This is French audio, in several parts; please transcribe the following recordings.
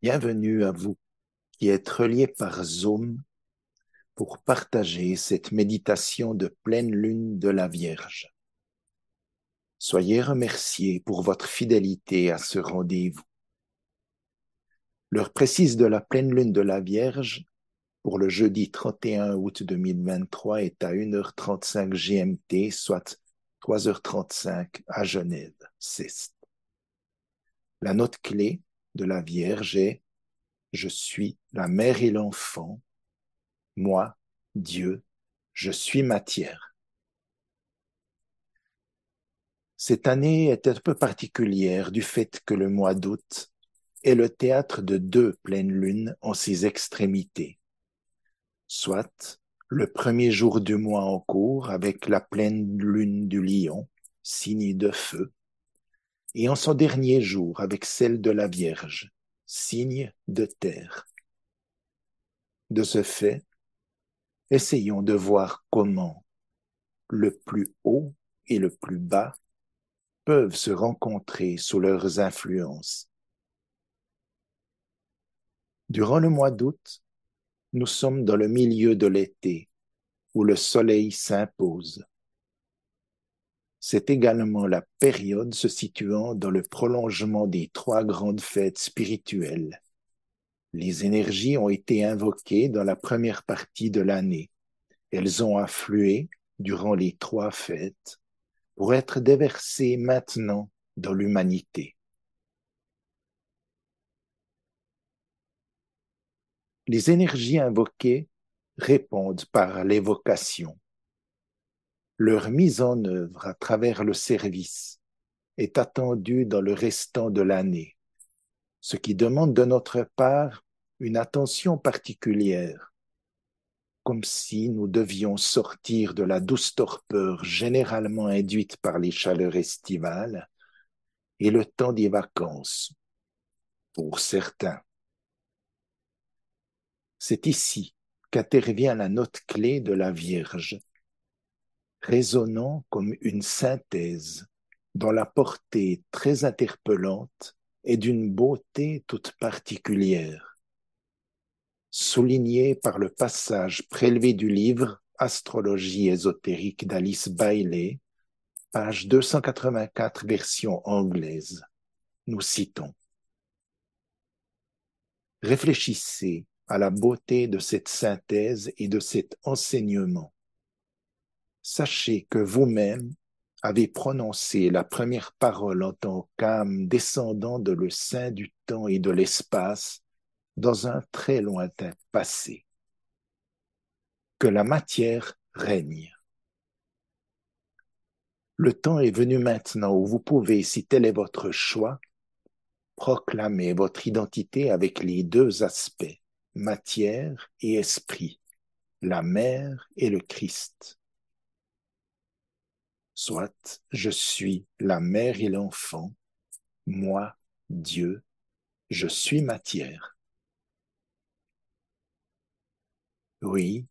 Bienvenue à vous qui êtes reliés par Zoom pour partager cette méditation de pleine lune de la Vierge. Soyez remerciés pour votre fidélité à ce rendez-vous. L'heure précise de la pleine lune de la Vierge pour le jeudi 31 août 2023 est à 1h35 GMT, soit 3h35 à Genève, CEST. La note clé de la Vierge est Je suis la mère et l'enfant, moi, Dieu, je suis matière. Cette année est un peu particulière du fait que le mois d'août est le théâtre de deux pleines lunes en ses extrémités, soit le premier jour du mois en cours avec la pleine lune du lion, signe de feu, et en son dernier jour avec celle de la Vierge, signe de terre. De ce fait, essayons de voir comment le plus haut et le plus bas peuvent se rencontrer sous leurs influences. Durant le mois d'août, nous sommes dans le milieu de l'été, où le soleil s'impose. C'est également la période se situant dans le prolongement des trois grandes fêtes spirituelles. Les énergies ont été invoquées dans la première partie de l'année. Elles ont afflué durant les trois fêtes pour être déversées maintenant dans l'humanité. Les énergies invoquées répondent par l'évocation leur mise en œuvre à travers le service est attendue dans le restant de l'année, ce qui demande de notre part une attention particulière, comme si nous devions sortir de la douce torpeur généralement induite par les chaleurs estivales et le temps des vacances, pour certains. C'est ici qu'intervient la note clé de la Vierge, résonnant comme une synthèse dont la portée très interpellante est d'une beauté toute particulière. Soulignée par le passage prélevé du livre Astrologie ésotérique d'Alice Bailey, page 284 version anglaise. Nous citons. Réfléchissez à la beauté de cette synthèse et de cet enseignement sachez que vous-même avez prononcé la première parole en tant qu'âme descendant de le sein du temps et de l'espace dans un très lointain passé. Que la matière règne. Le temps est venu maintenant où vous pouvez, si tel est votre choix, proclamer votre identité avec les deux aspects, matière et esprit, la mère et le Christ soit je suis la mère et l'enfant, moi, Dieu, je suis matière. Oui,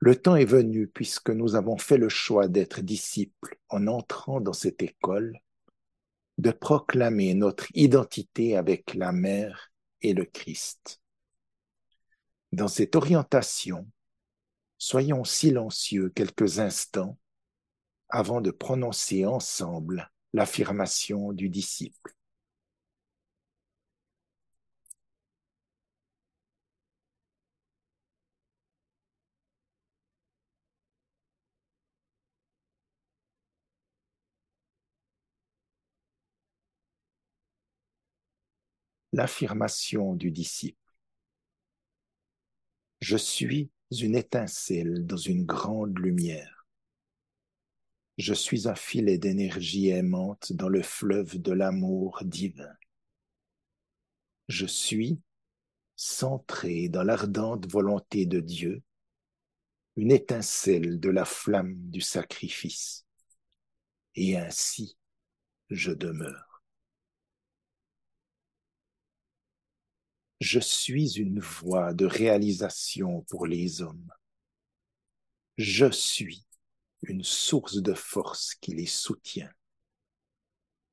le temps est venu, puisque nous avons fait le choix d'être disciples en entrant dans cette école, de proclamer notre identité avec la mère et le Christ. Dans cette orientation, soyons silencieux quelques instants avant de prononcer ensemble l'affirmation du disciple. L'affirmation du disciple. Je suis une étincelle dans une grande lumière. Je suis un filet d'énergie aimante dans le fleuve de l'amour divin. Je suis, centré dans l'ardente volonté de Dieu, une étincelle de la flamme du sacrifice. Et ainsi, je demeure. Je suis une voie de réalisation pour les hommes. Je suis une source de force qui les soutient.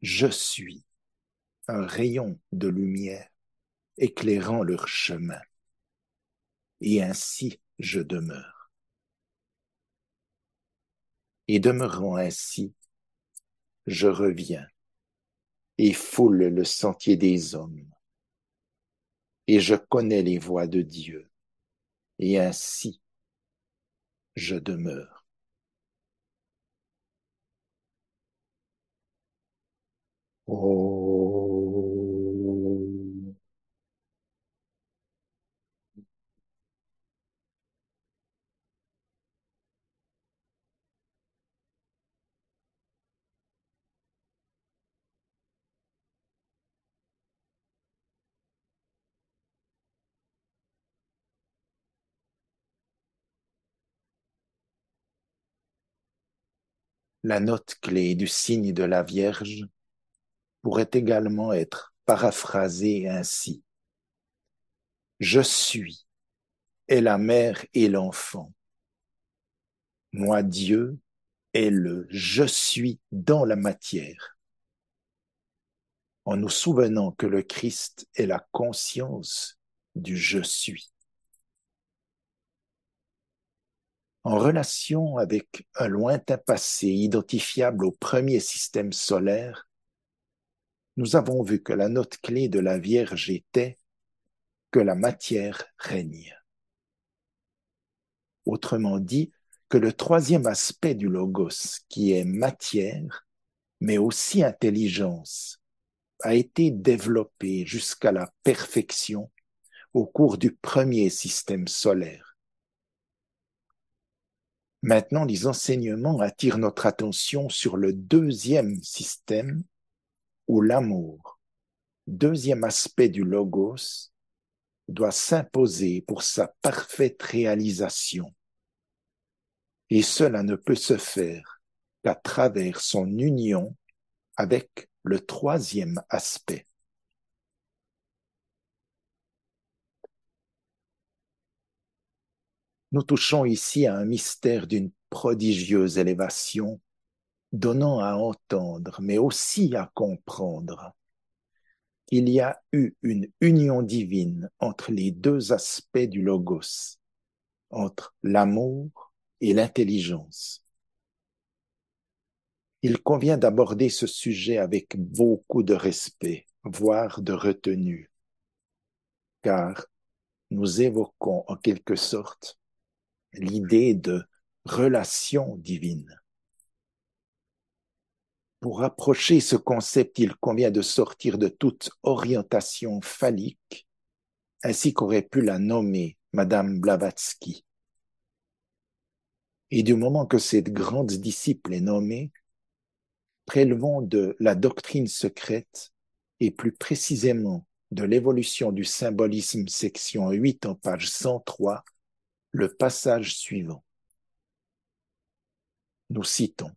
Je suis un rayon de lumière éclairant leur chemin. Et ainsi je demeure. Et demeurant ainsi, je reviens et foule le sentier des hommes. Et je connais les voies de Dieu, et ainsi je demeure. La note clé du signe de la Vierge pourrait également être paraphrasée ainsi. Je suis et la mère et l'enfant. Moi, Dieu, est le je suis dans la matière. En nous souvenant que le Christ est la conscience du je suis. en relation avec un lointain passé identifiable au premier système solaire, nous avons vu que la note clé de la Vierge était que la matière règne. Autrement dit, que le troisième aspect du logos, qui est matière, mais aussi intelligence, a été développé jusqu'à la perfection au cours du premier système solaire Maintenant, les enseignements attirent notre attention sur le deuxième système où l'amour, deuxième aspect du logos, doit s'imposer pour sa parfaite réalisation. Et cela ne peut se faire qu'à travers son union avec le troisième aspect. Nous touchons ici à un mystère d'une prodigieuse élévation, donnant à entendre, mais aussi à comprendre qu'il y a eu une union divine entre les deux aspects du logos, entre l'amour et l'intelligence. Il convient d'aborder ce sujet avec beaucoup de respect, voire de retenue, car nous évoquons en quelque sorte l'idée de relation divine. Pour approcher ce concept, il convient de sortir de toute orientation phallique, ainsi qu'aurait pu la nommer Madame Blavatsky. Et du moment que cette grande disciple est nommée, prélevons de la doctrine secrète et plus précisément de l'évolution du symbolisme section 8 en page 103 le passage suivant. Nous citons.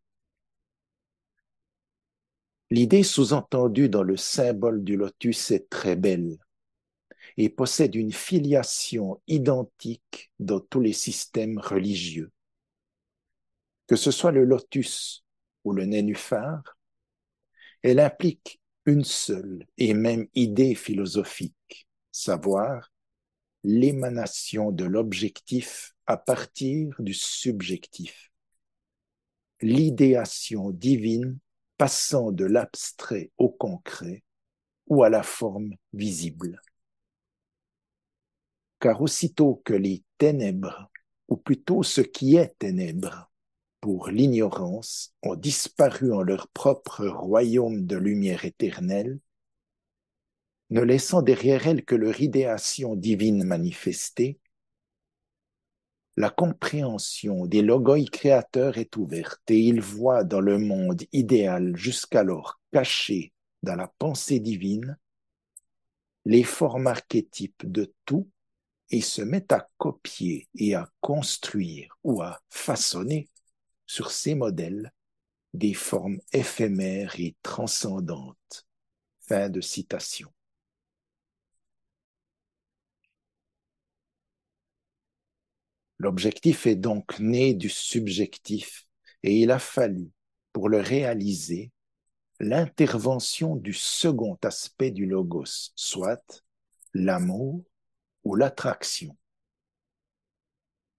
L'idée sous-entendue dans le symbole du lotus est très belle et possède une filiation identique dans tous les systèmes religieux. Que ce soit le lotus ou le nénuphar, elle implique une seule et même idée philosophique, savoir l'émanation de l'objectif à partir du subjectif. L'idéation divine passant de l'abstrait au concret ou à la forme visible. Car aussitôt que les ténèbres, ou plutôt ce qui est ténèbres, pour l'ignorance, ont disparu en leur propre royaume de lumière éternelle, ne laissant derrière elle que leur idéation divine manifestée, la compréhension des logoi créateurs est ouverte et ils voient dans le monde idéal jusqu'alors caché dans la pensée divine les formes archétypes de tout et se mettent à copier et à construire ou à façonner sur ces modèles des formes éphémères et transcendantes. Fin de citation. L'objectif est donc né du subjectif et il a fallu, pour le réaliser, l'intervention du second aspect du logos, soit l'amour ou l'attraction.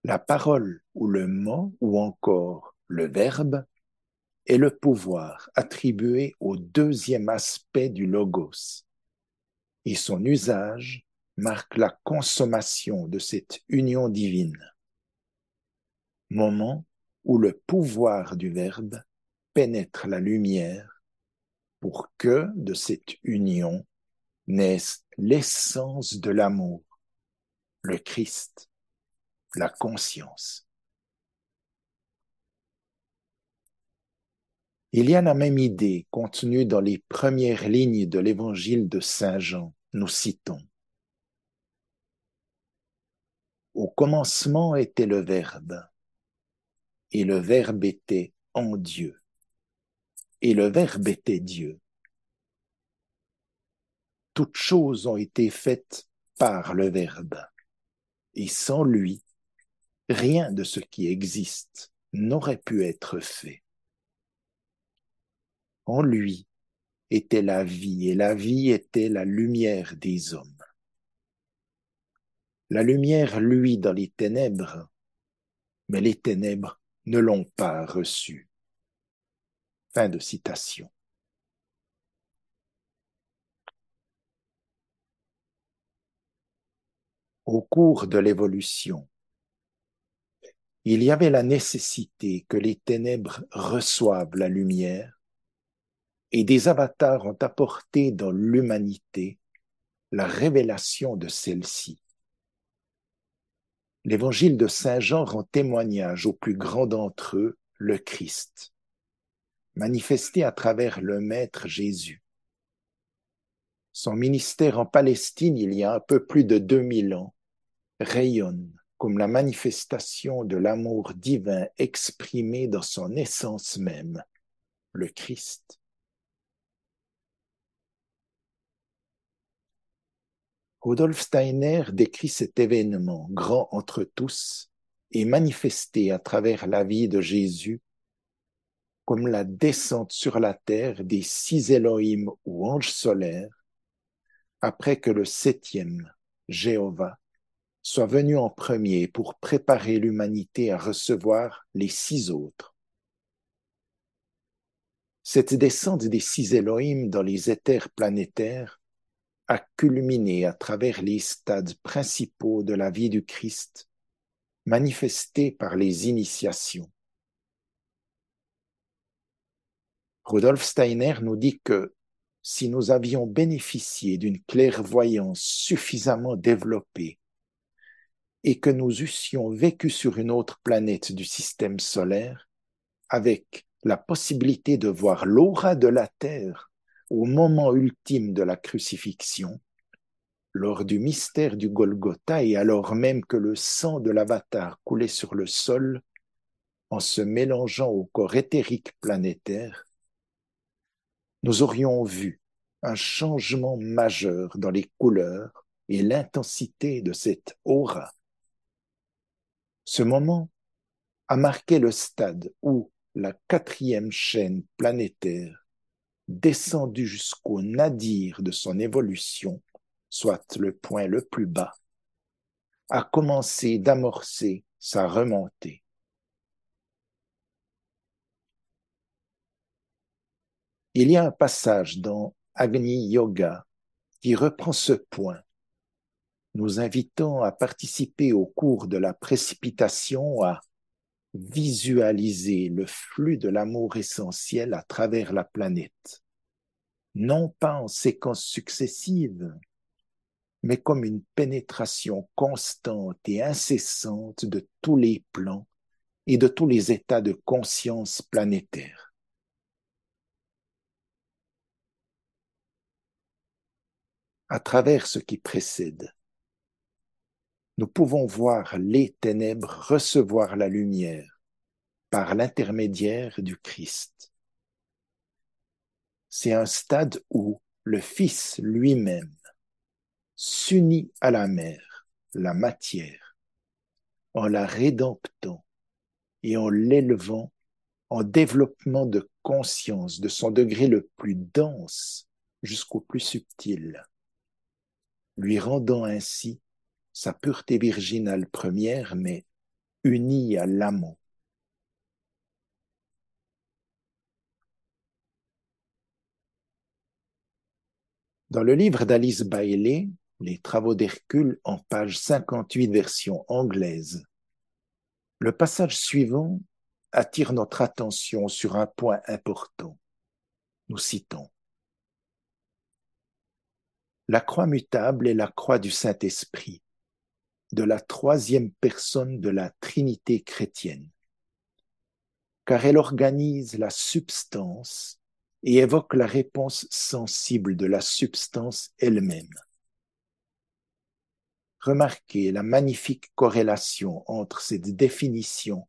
La parole ou le mot ou encore le verbe est le pouvoir attribué au deuxième aspect du logos et son usage marque la consommation de cette union divine. Moment où le pouvoir du Verbe pénètre la lumière pour que de cette union naisse l'essence de l'amour, le Christ, la conscience. Il y a la même idée contenue dans les premières lignes de l'évangile de Saint Jean, nous citons. Au commencement était le Verbe, et le Verbe était en Dieu, et le Verbe était Dieu. Toutes choses ont été faites par le Verbe, et sans lui, rien de ce qui existe n'aurait pu être fait. En lui était la vie, et la vie était la lumière des hommes. La lumière luit dans les ténèbres, mais les ténèbres ne l'ont pas reçue. Fin de citation. Au cours de l'évolution, il y avait la nécessité que les ténèbres reçoivent la lumière et des avatars ont apporté dans l'humanité la révélation de celle-ci. L'évangile de Saint Jean rend témoignage au plus grand d'entre eux, le Christ, manifesté à travers le Maître Jésus. Son ministère en Palestine il y a un peu plus de 2000 ans rayonne comme la manifestation de l'amour divin exprimé dans son essence même, le Christ. Rudolf Steiner décrit cet événement grand entre tous et manifesté à travers la vie de Jésus comme la descente sur la terre des six Elohim ou anges solaires après que le septième, Jéhovah, soit venu en premier pour préparer l'humanité à recevoir les six autres. Cette descente des six Elohim dans les éthers planétaires a culminé à travers les stades principaux de la vie du Christ, manifestés par les initiations. Rudolf Steiner nous dit que si nous avions bénéficié d'une clairvoyance suffisamment développée et que nous eussions vécu sur une autre planète du système solaire, avec la possibilité de voir l'aura de la Terre au moment ultime de la crucifixion, lors du mystère du Golgotha et alors même que le sang de l'avatar coulait sur le sol, en se mélangeant au corps éthérique planétaire, nous aurions vu un changement majeur dans les couleurs et l'intensité de cette aura. Ce moment a marqué le stade où la quatrième chaîne planétaire descendu jusqu'au nadir de son évolution, soit le point le plus bas, a commencé d'amorcer sa remontée. Il y a un passage dans Agni Yoga qui reprend ce point, nous invitant à participer au cours de la précipitation à visualiser le flux de l'amour essentiel à travers la planète, non pas en séquences successives, mais comme une pénétration constante et incessante de tous les plans et de tous les états de conscience planétaire. À travers ce qui précède, nous pouvons voir les ténèbres recevoir la lumière par l'intermédiaire du Christ. C'est un stade où le Fils lui-même s'unit à la mère, la matière, en la rédemptant et en l'élevant en développement de conscience de son degré le plus dense jusqu'au plus subtil. lui rendant ainsi sa pureté virginale première, mais unie à l'amour. Dans le livre d'Alice Bailey, Les travaux d'Hercule, en page 58 version anglaise, le passage suivant attire notre attention sur un point important. Nous citons. La croix mutable est la croix du Saint-Esprit, de la troisième personne de la Trinité chrétienne, car elle organise la substance et évoque la réponse sensible de la substance elle-même. Remarquez la magnifique corrélation entre cette définition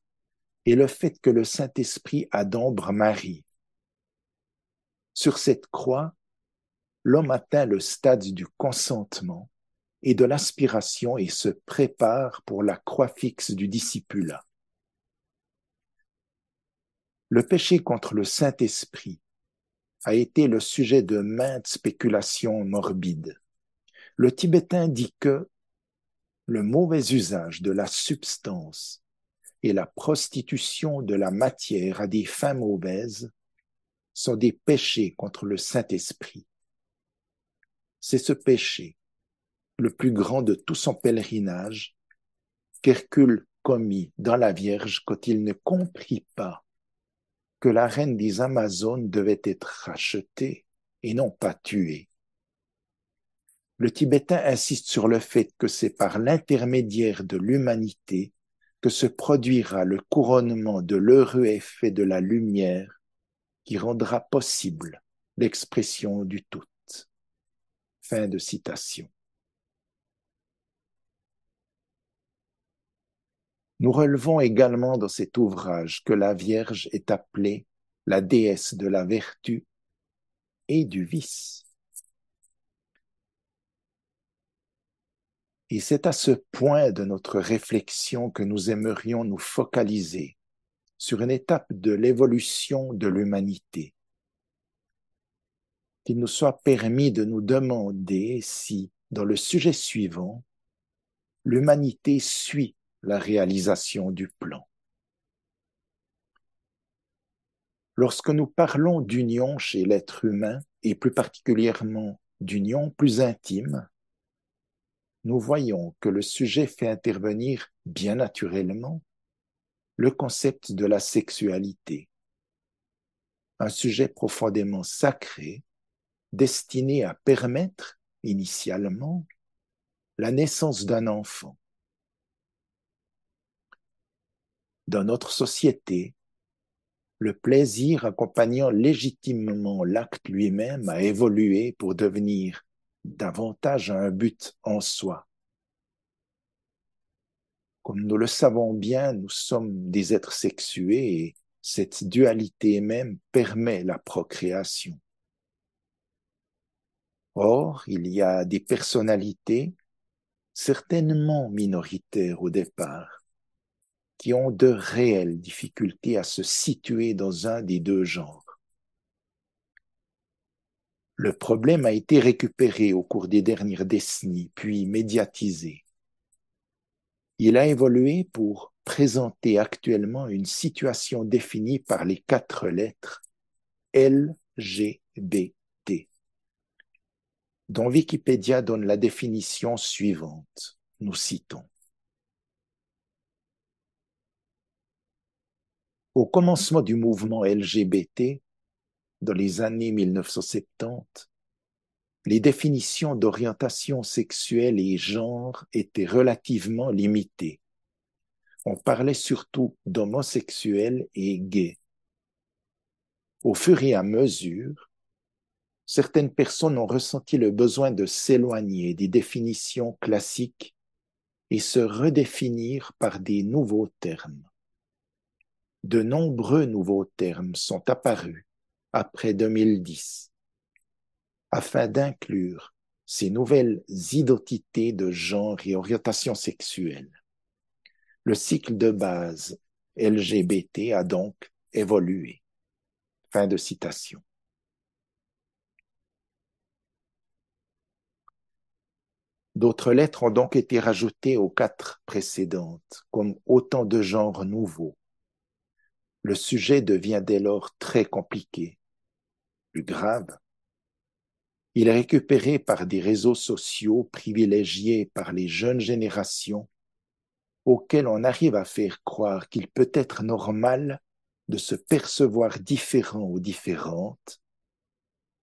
et le fait que le Saint-Esprit a d'ombre Marie. Sur cette croix, l'homme atteint le stade du consentement et de l'aspiration et se prépare pour la croix fixe du discipulat. Le péché contre le Saint-Esprit a été le sujet de maintes spéculations morbides. Le tibétain dit que le mauvais usage de la substance et la prostitution de la matière à des fins mauvaises sont des péchés contre le Saint-Esprit. C'est ce péché, le plus grand de tout son pèlerinage, qu'Hercule commit dans la Vierge quand il ne comprit pas que la reine des Amazones devait être rachetée et non pas tuée. Le Tibétain insiste sur le fait que c'est par l'intermédiaire de l'humanité que se produira le couronnement de l'heureux effet de la lumière qui rendra possible l'expression du tout. Fin de citation. Nous relevons également dans cet ouvrage que la Vierge est appelée la déesse de la vertu et du vice. Et c'est à ce point de notre réflexion que nous aimerions nous focaliser sur une étape de l'évolution de l'humanité. Qu'il nous soit permis de nous demander si, dans le sujet suivant, l'humanité suit la réalisation du plan. Lorsque nous parlons d'union chez l'être humain, et plus particulièrement d'union plus intime, nous voyons que le sujet fait intervenir bien naturellement le concept de la sexualité, un sujet profondément sacré, destiné à permettre, initialement, la naissance d'un enfant. Dans notre société, le plaisir accompagnant légitimement l'acte lui-même a évolué pour devenir davantage un but en soi. Comme nous le savons bien, nous sommes des êtres sexués et cette dualité même permet la procréation. Or, il y a des personnalités, certainement minoritaires au départ, qui ont de réelles difficultés à se situer dans un des deux genres. Le problème a été récupéré au cours des dernières décennies, puis médiatisé. Il a évolué pour présenter actuellement une situation définie par les quatre lettres LGBT, dont Wikipédia donne la définition suivante. Nous citons. Au commencement du mouvement LGBT, dans les années 1970, les définitions d'orientation sexuelle et genre étaient relativement limitées. On parlait surtout d'homosexuels et gays. Au fur et à mesure, certaines personnes ont ressenti le besoin de s'éloigner des définitions classiques et se redéfinir par des nouveaux termes de nombreux nouveaux termes sont apparus après 2010 afin d'inclure ces nouvelles identités de genre et orientation sexuelle. Le cycle de base LGBT a donc évolué. Fin de citation. D'autres lettres ont donc été rajoutées aux quatre précédentes, comme autant de genres nouveaux. Le sujet devient dès lors très compliqué. Plus grave, il est récupéré par des réseaux sociaux privilégiés par les jeunes générations auxquels on arrive à faire croire qu'il peut être normal de se percevoir différent ou différente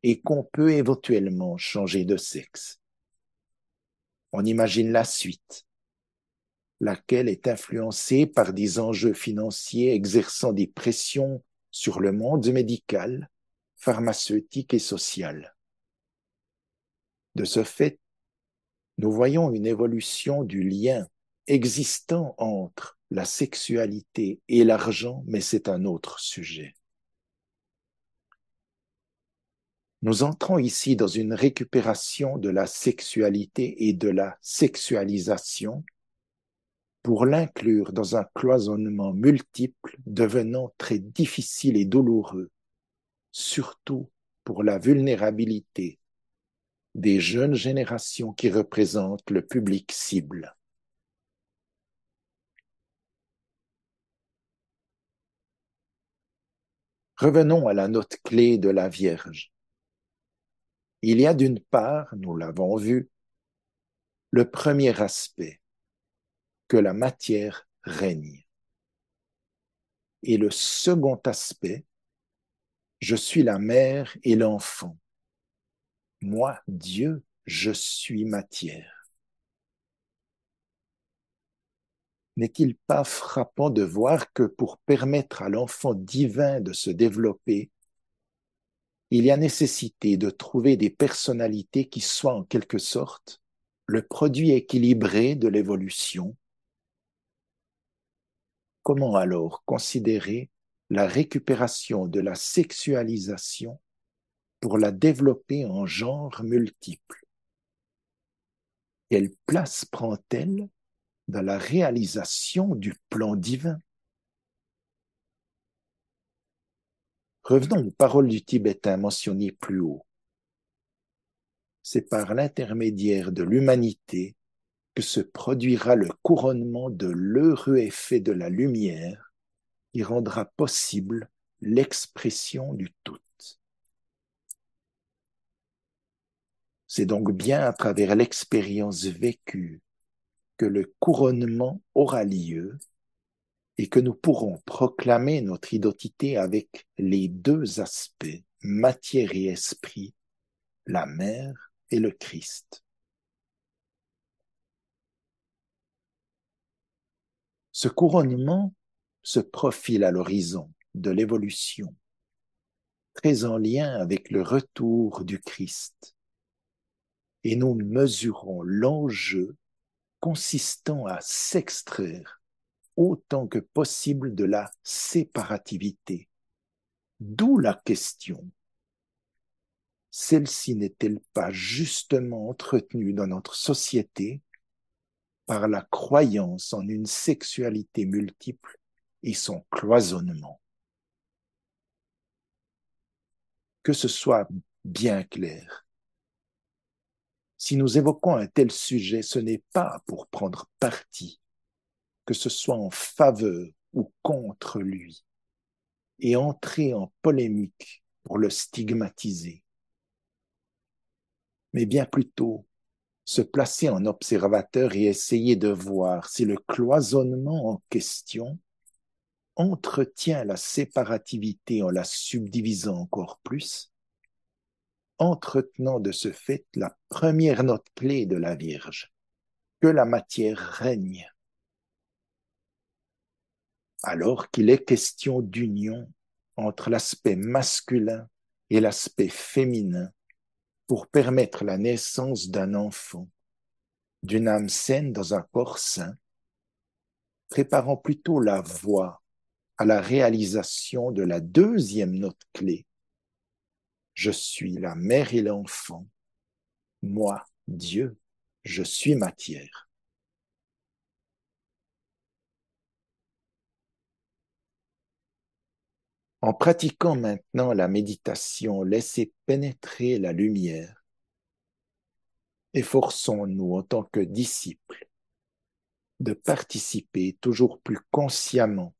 et qu'on peut éventuellement changer de sexe. On imagine la suite, laquelle est influencée par des enjeux financiers exerçant des pressions sur le monde médical, pharmaceutique et social. De ce fait, nous voyons une évolution du lien existant entre la sexualité et l'argent, mais c'est un autre sujet. Nous entrons ici dans une récupération de la sexualité et de la sexualisation pour l'inclure dans un cloisonnement multiple devenant très difficile et douloureux, surtout pour la vulnérabilité des jeunes générations qui représentent le public cible. Revenons à la note clé de la Vierge. Il y a d'une part, nous l'avons vu, le premier aspect, que la matière règne. Et le second aspect, je suis la mère et l'enfant. Moi, Dieu, je suis matière. N'est-il pas frappant de voir que pour permettre à l'enfant divin de se développer, il y a nécessité de trouver des personnalités qui soient en quelque sorte le produit équilibré de l'évolution. Comment alors considérer la récupération de la sexualisation pour la développer en genres multiples Quelle place prend-elle dans la réalisation du plan divin? Revenons aux paroles du Tibétain mentionnées plus haut. C'est par l'intermédiaire de l'humanité que se produira le couronnement de l'heureux effet de la lumière qui rendra possible l'expression du tout. C'est donc bien à travers l'expérience vécue que le couronnement aura lieu et que nous pourrons proclamer notre identité avec les deux aspects, matière et esprit, la mère et le Christ. Ce couronnement se profile à l'horizon de l'évolution, très en lien avec le retour du Christ, et nous mesurons l'enjeu consistant à s'extraire autant que possible de la séparativité. D'où la question. Celle-ci n'est-elle pas justement entretenue dans notre société par la croyance en une sexualité multiple et son cloisonnement Que ce soit bien clair. Si nous évoquons un tel sujet, ce n'est pas pour prendre parti que ce soit en faveur ou contre lui, et entrer en polémique pour le stigmatiser, mais bien plutôt se placer en observateur et essayer de voir si le cloisonnement en question entretient la séparativité en la subdivisant encore plus, entretenant de ce fait la première note clé de la Vierge, que la matière règne. Alors qu'il est question d'union entre l'aspect masculin et l'aspect féminin pour permettre la naissance d'un enfant, d'une âme saine dans un corps sain, préparant plutôt la voie à la réalisation de la deuxième note clé. Je suis la mère et l'enfant. Moi, Dieu, je suis matière. En pratiquant maintenant la méditation, laissez pénétrer la lumière efforçons-nous en tant que disciples de participer toujours plus consciemment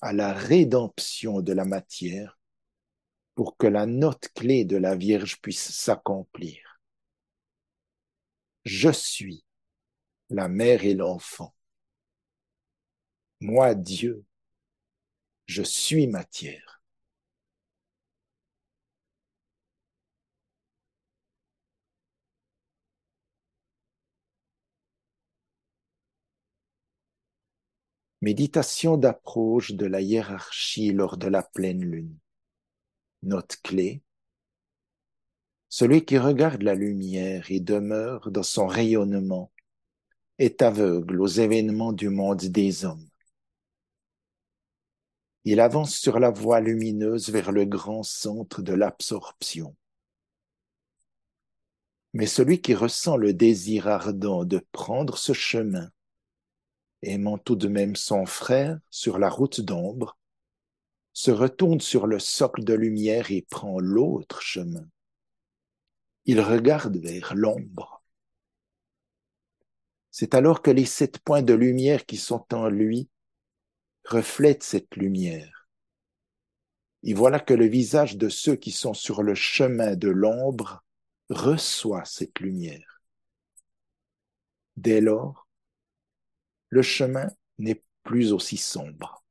à la rédemption de la matière pour que la note clé de la Vierge puisse s'accomplir. Je suis la mère et l'enfant. Moi, Dieu, je suis matière. Méditation d'approche de la hiérarchie lors de la pleine lune. Note clé. Celui qui regarde la lumière et demeure dans son rayonnement est aveugle aux événements du monde des hommes. Il avance sur la voie lumineuse vers le grand centre de l'absorption. Mais celui qui ressent le désir ardent de prendre ce chemin aimant tout de même son frère sur la route d'ombre, se retourne sur le socle de lumière et prend l'autre chemin. Il regarde vers l'ombre. C'est alors que les sept points de lumière qui sont en lui reflètent cette lumière. Et voilà que le visage de ceux qui sont sur le chemin de l'ombre reçoit cette lumière. Dès lors, le chemin n'est plus aussi sombre.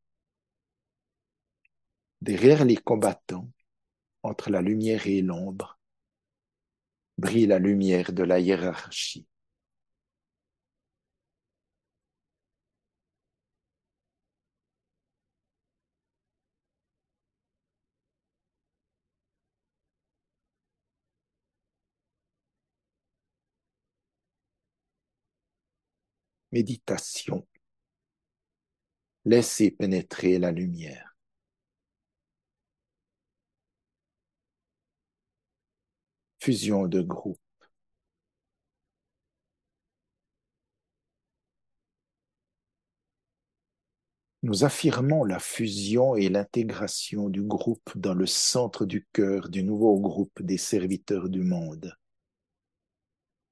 Derrière les combattants, entre la lumière et l'ombre, brille la lumière de la hiérarchie. Méditation. Laissez pénétrer la lumière. Fusion de groupe. Nous affirmons la fusion et l'intégration du groupe dans le centre du cœur du nouveau groupe des serviteurs du monde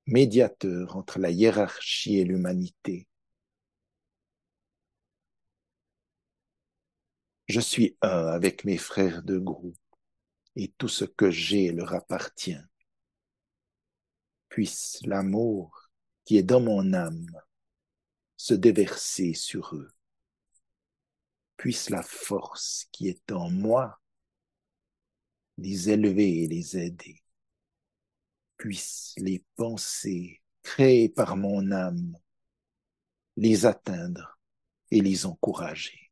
médiateur entre la hiérarchie et l'humanité. Je suis un avec mes frères de groupe et tout ce que j'ai leur appartient. Puisse l'amour qui est dans mon âme se déverser sur eux. Puisse la force qui est en moi les élever et les aider puisse les pensées créées par mon âme les atteindre et les encourager.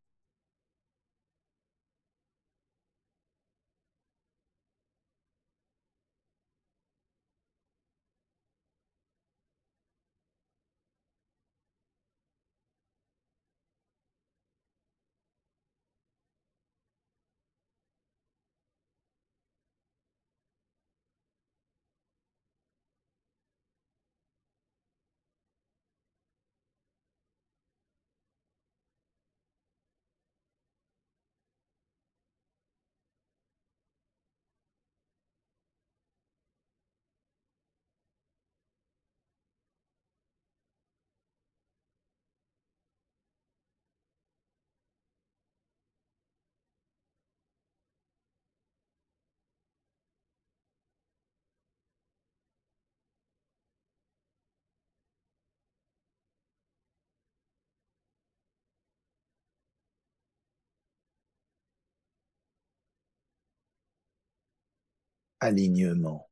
Alignement.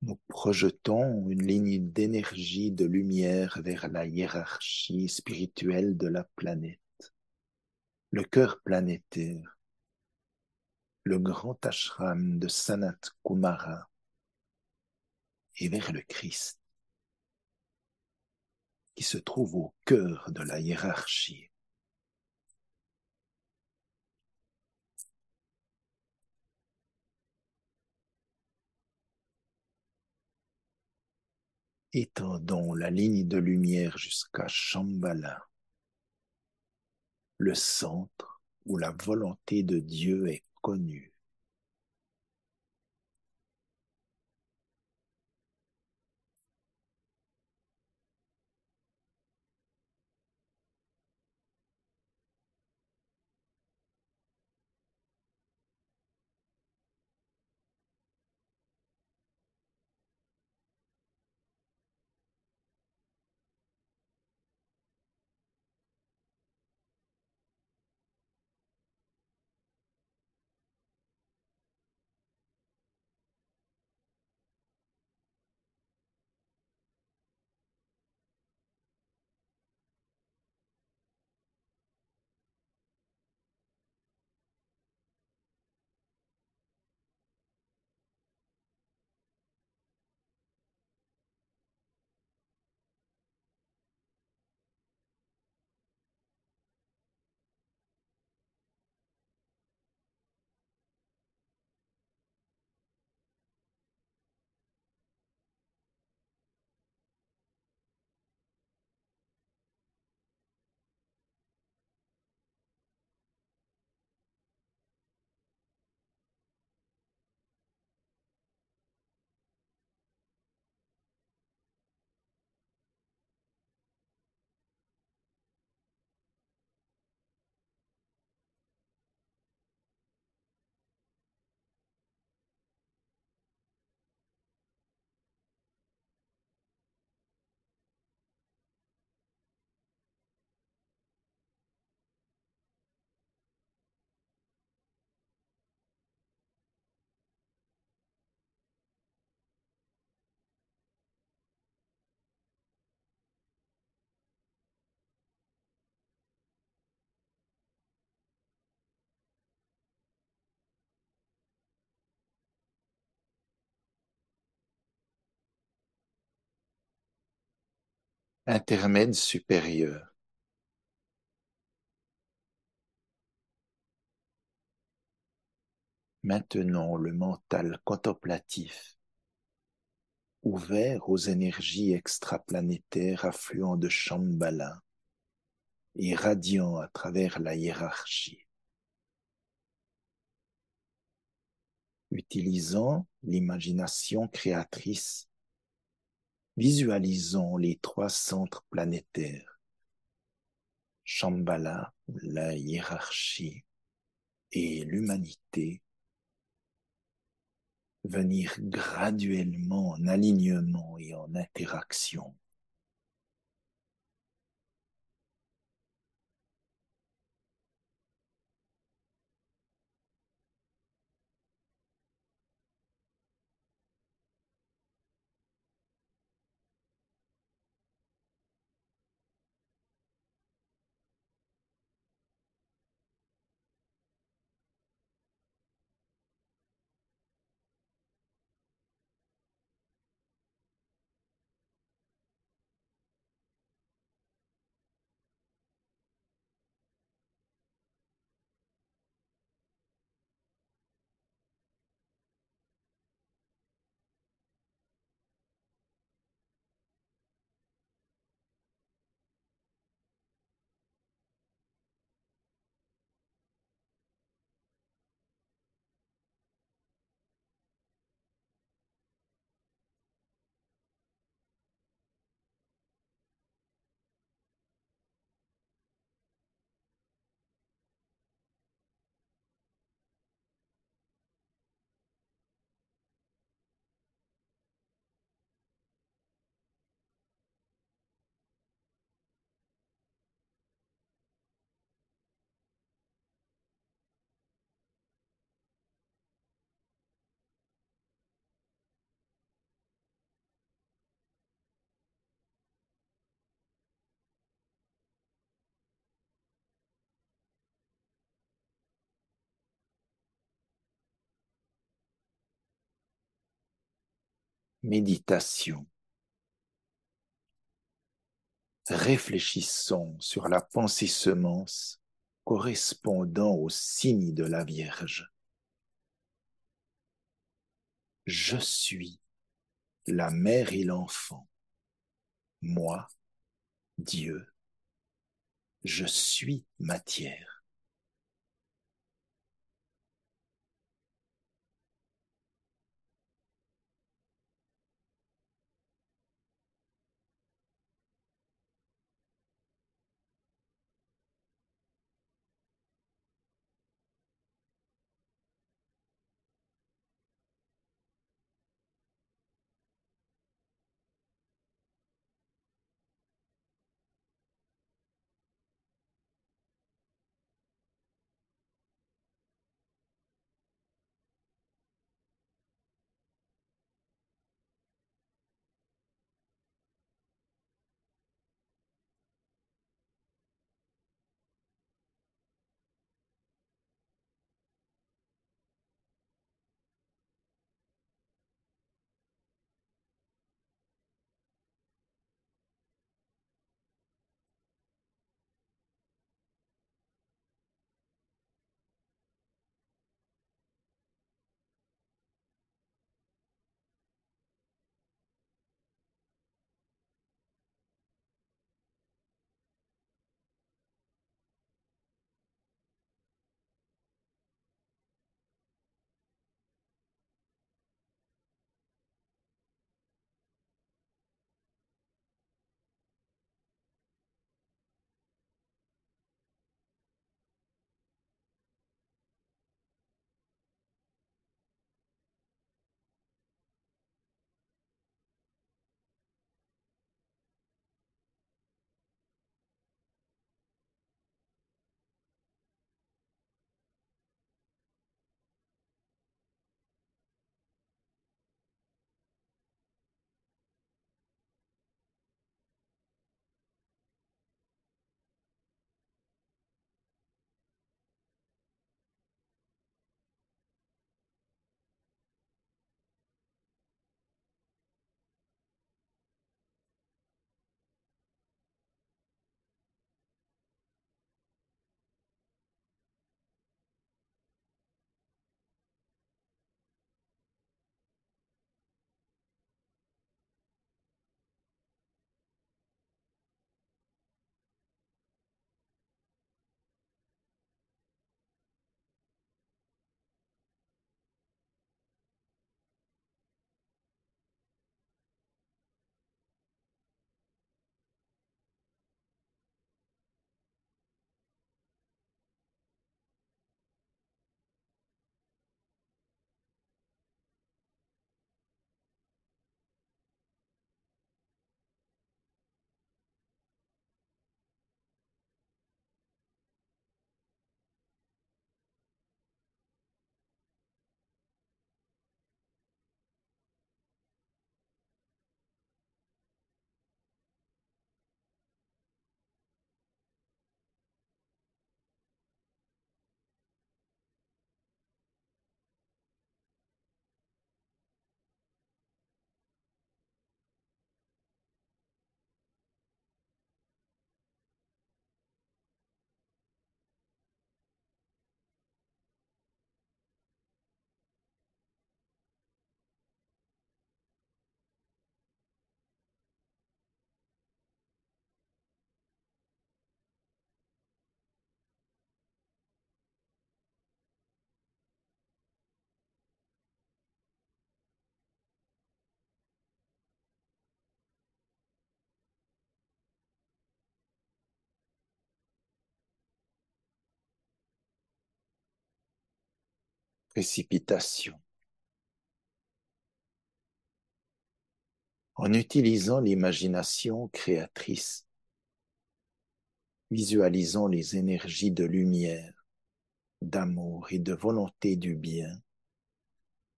Nous projetons une ligne d'énergie de lumière vers la hiérarchie spirituelle de la planète, le cœur planétaire, le grand ashram de Sanat Kumara et vers le Christ qui se trouve au cœur de la hiérarchie. Étendons la ligne de lumière jusqu'à Shambhala, le centre où la volonté de Dieu est connue. Intermède supérieur. Maintenant le mental contemplatif, ouvert aux énergies extraplanétaires affluant de Shambhala et radiant à travers la hiérarchie. Utilisant l'imagination créatrice, visualisons les trois centres planétaires, Shambhala, la hiérarchie et l'humanité venir graduellement en alignement et en interaction. Méditation. Réfléchissons sur la pensée semence correspondant au signe de la Vierge. Je suis la mère et l'enfant. Moi, Dieu, je suis matière. Précipitation. En utilisant l'imagination créatrice, visualisons les énergies de lumière, d'amour et de volonté du bien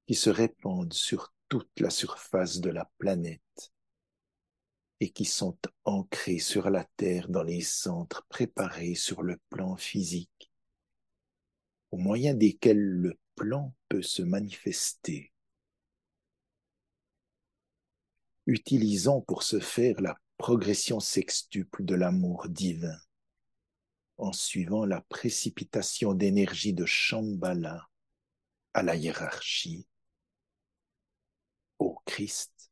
qui se répandent sur toute la surface de la planète et qui sont ancrées sur la Terre dans les centres préparés sur le plan physique, au moyen desquels le plan peut se manifester. Utilisons pour ce faire la progression sextuple de l'amour divin en suivant la précipitation d'énergie de Shambhala à la hiérarchie, au Christ,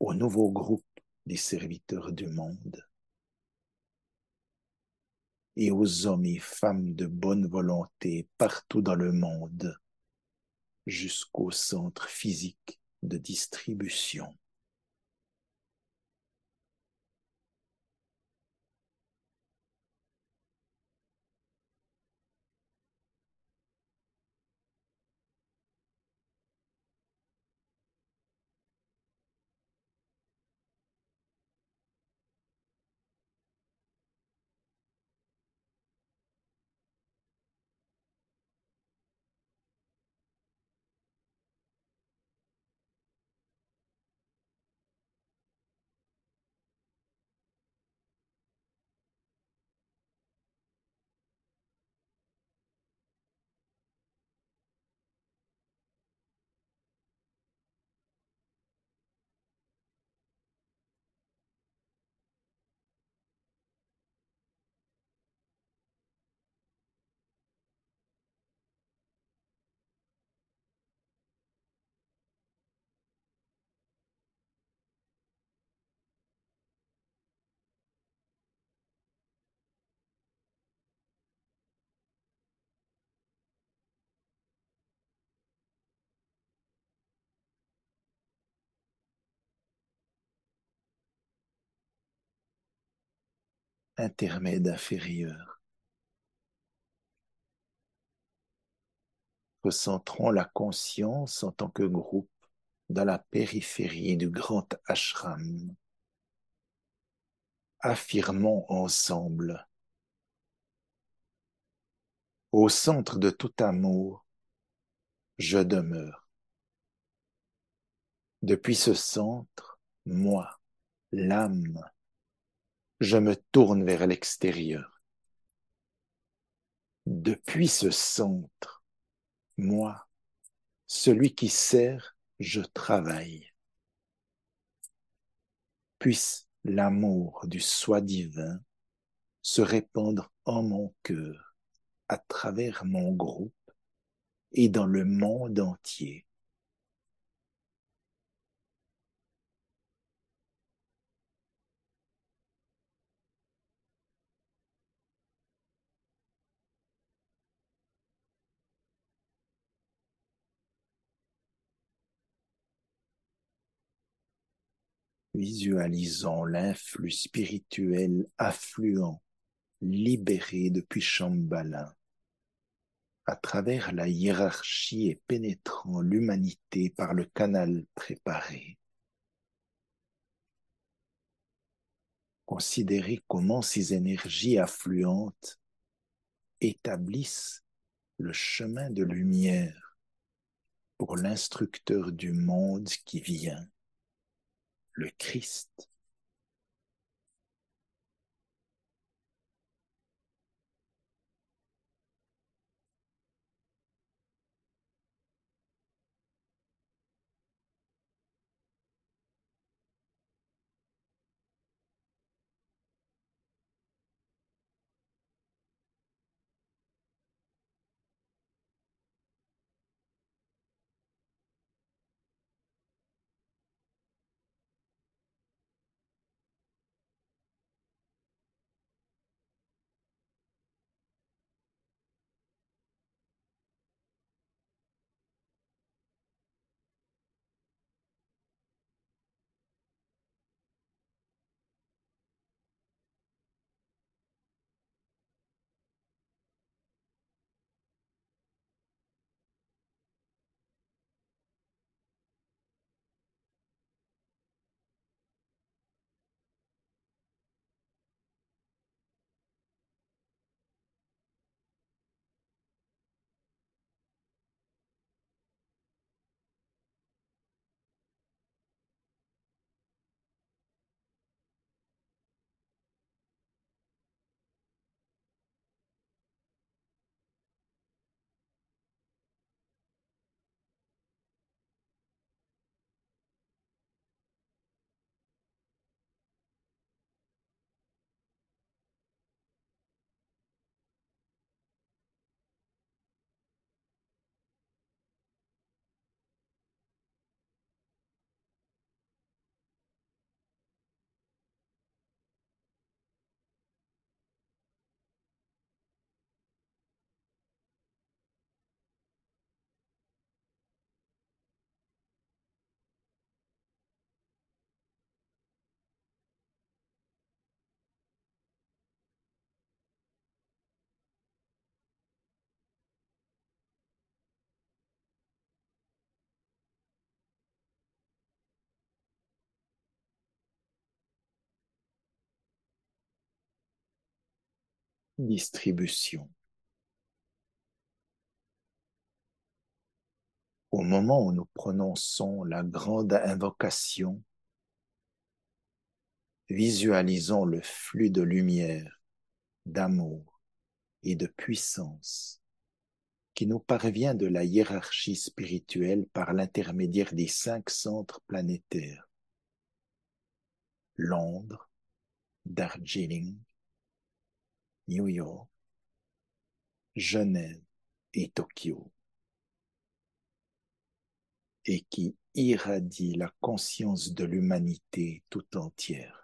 au nouveau groupe des serviteurs du monde et aux hommes et femmes de bonne volonté partout dans le monde jusqu'au centre physique de distribution. Intermède inférieur. Recentrons la conscience en tant que groupe dans la périphérie du grand ashram. Affirmons ensemble. Au centre de tout amour, je demeure. Depuis ce centre, moi, l'âme, je me tourne vers l'extérieur. Depuis ce centre, moi, celui qui sert, je travaille. Puisse l'amour du soi divin se répandre en mon cœur, à travers mon groupe et dans le monde entier. Visualisons l'influx spirituel affluent, libéré depuis Shambhala, à travers la hiérarchie et pénétrant l'humanité par le canal préparé. Considérez comment ces énergies affluentes établissent le chemin de lumière pour l'instructeur du monde qui vient le Christ. Distribution. Au moment où nous prononçons la grande invocation, visualisons le flux de lumière, d'amour et de puissance qui nous parvient de la hiérarchie spirituelle par l'intermédiaire des cinq centres planétaires. Londres, Darjeeling, New York, Genève et Tokyo, et qui irradie la conscience de l'humanité tout entière.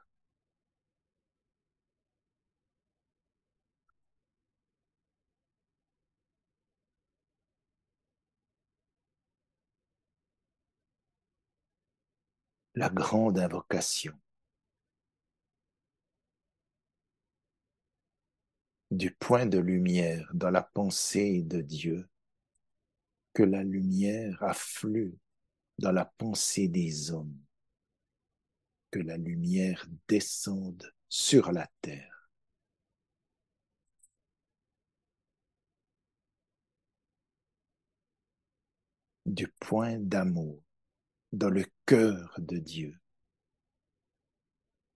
la grande invocation. Du point de lumière dans la pensée de Dieu, que la lumière afflue dans la pensée des hommes, que la lumière descende sur la terre. Du point d'amour dans le cœur de Dieu.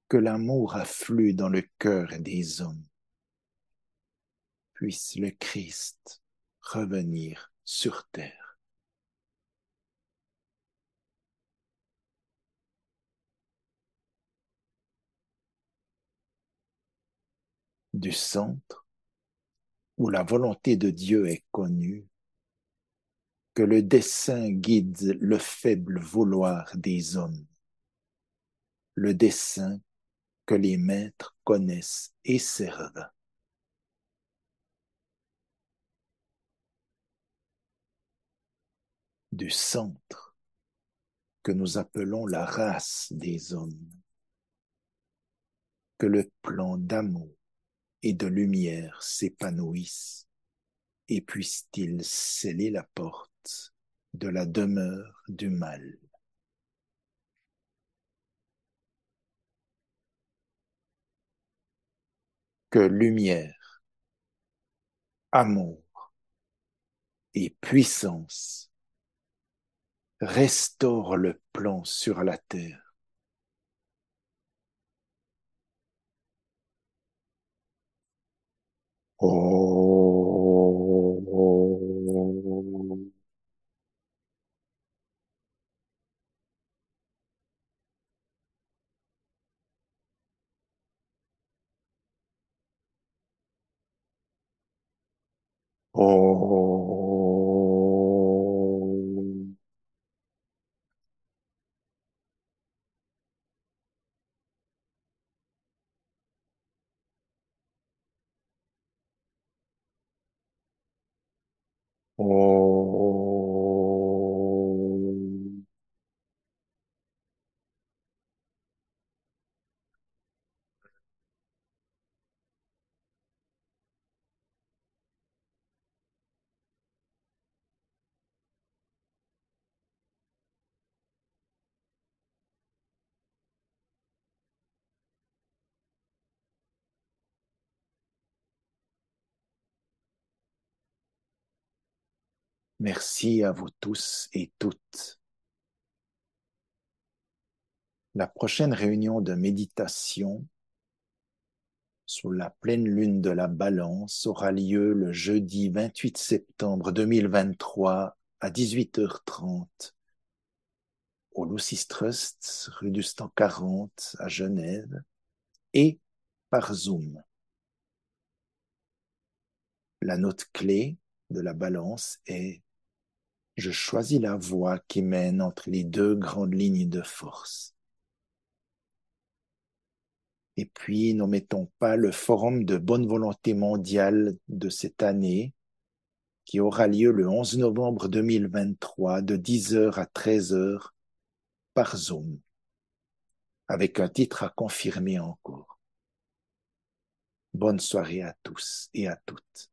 Que l'amour afflue dans le cœur des hommes. Puisse le Christ revenir sur terre. Du centre où la volonté de Dieu est connue, que le dessein guide le faible vouloir des hommes, le dessein que les maîtres connaissent et servent. Du centre que nous appelons la race des hommes, que le plan d'amour et de lumière s'épanouisse et puisse-t-il sceller la porte de la demeure du mal. Que lumière, amour et puissance restaurent le plan sur la terre. Oh. Merci à vous tous et toutes. La prochaine réunion de méditation sous la pleine lune de la balance aura lieu le jeudi 28 septembre 2023 à 18h30 au Lucis Trust, rue du Stand 40 à Genève et par Zoom. La note clé de la balance est je choisis la voie qui mène entre les deux grandes lignes de force. Et puis, n'omettons pas le forum de bonne volonté mondiale de cette année qui aura lieu le 11 novembre 2023 de 10h à 13h par Zoom, avec un titre à confirmer encore. Bonne soirée à tous et à toutes.